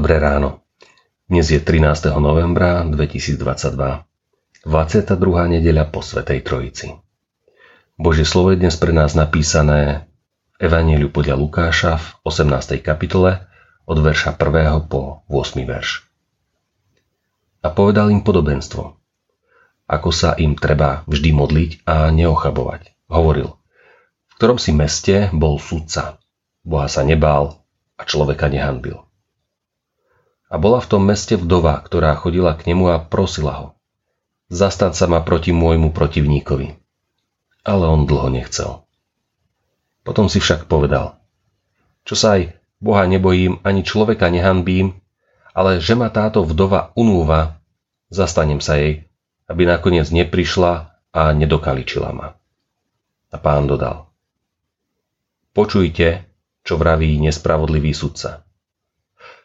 Dobré ráno. Dnes je 13. novembra 2022. 22. nedeľa po Svetej Trojici. Božie slovo je dnes pre nás napísané v Evangeliu podľa Lukáša v 18. kapitole od verša 1. po 8. verš. A povedal im podobenstvo, ako sa im treba vždy modliť a neochabovať. Hovoril, v ktorom si meste bol sudca. Boha sa nebál a človeka nehanbil a bola v tom meste vdova, ktorá chodila k nemu a prosila ho. Zastaň sa ma proti môjmu protivníkovi. Ale on dlho nechcel. Potom si však povedal, čo sa aj Boha nebojím, ani človeka nehanbím, ale že ma táto vdova unúva, zastanem sa jej, aby nakoniec neprišla a nedokaličila ma. A pán dodal, počujte, čo vraví nespravodlivý sudca.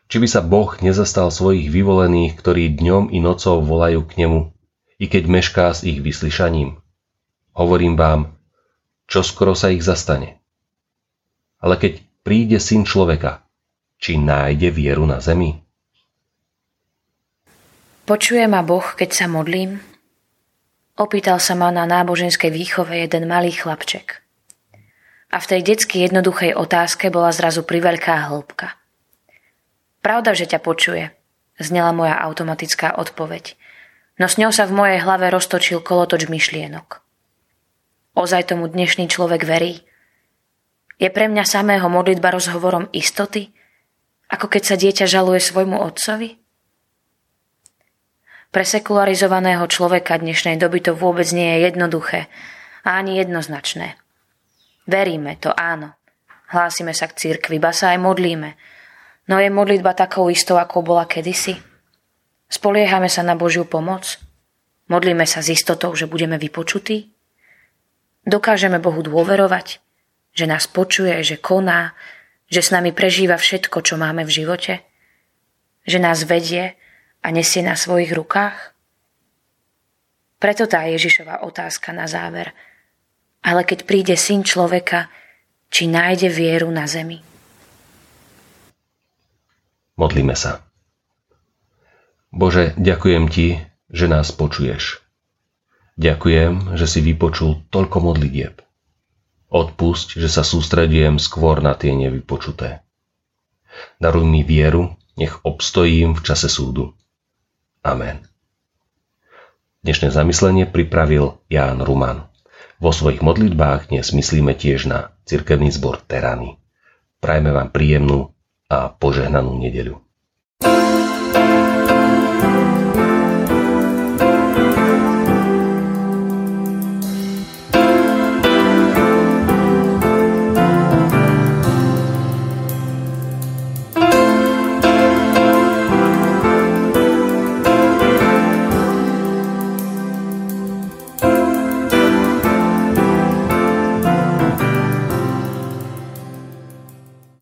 Či by sa Boh nezastal svojich vyvolených, ktorí dňom i nocou volajú k nemu, i keď mešká s ich vyslyšaním? Hovorím vám, čo skoro sa ich zastane. Ale keď príde syn človeka, či nájde vieru na zemi? Počuje ma Boh, keď sa modlím? Opýtal sa ma na náboženskej výchove jeden malý chlapček. A v tej detsky jednoduchej otázke bola zrazu priveľká hĺbka. Pravda, že ťa počuje, znela moja automatická odpoveď. No s ňou sa v mojej hlave roztočil kolotoč myšlienok. Ozaj tomu dnešný človek verí? Je pre mňa samého modlitba rozhovorom istoty? Ako keď sa dieťa žaluje svojmu otcovi? Pre sekularizovaného človeka dnešnej doby to vôbec nie je jednoduché a ani jednoznačné. Veríme to, áno. Hlásime sa k cirkvi, ba sa aj modlíme – No je modlitba takou istou, ako bola kedysi? Spoliehame sa na Božiu pomoc? Modlíme sa s istotou, že budeme vypočutí? Dokážeme Bohu dôverovať? Že nás počuje, že koná, že s nami prežíva všetko, čo máme v živote? Že nás vedie a nesie na svojich rukách? Preto tá Ježišová otázka na záver. Ale keď príde syn človeka, či nájde vieru na zemi? Modlíme sa. Bože, ďakujem Ti, že nás počuješ. Ďakujem, že si vypočul toľko modlitieb. Odpusť, že sa sústredujem skôr na tie nevypočuté. Daruj mi vieru, nech obstojím v čase súdu. Amen. Dnešné zamyslenie pripravil Ján Ruman. Vo svojich modlitbách dnes myslíme tiež na cirkevný zbor Terany. Prajme vám príjemnú a požehnanú nedeľu.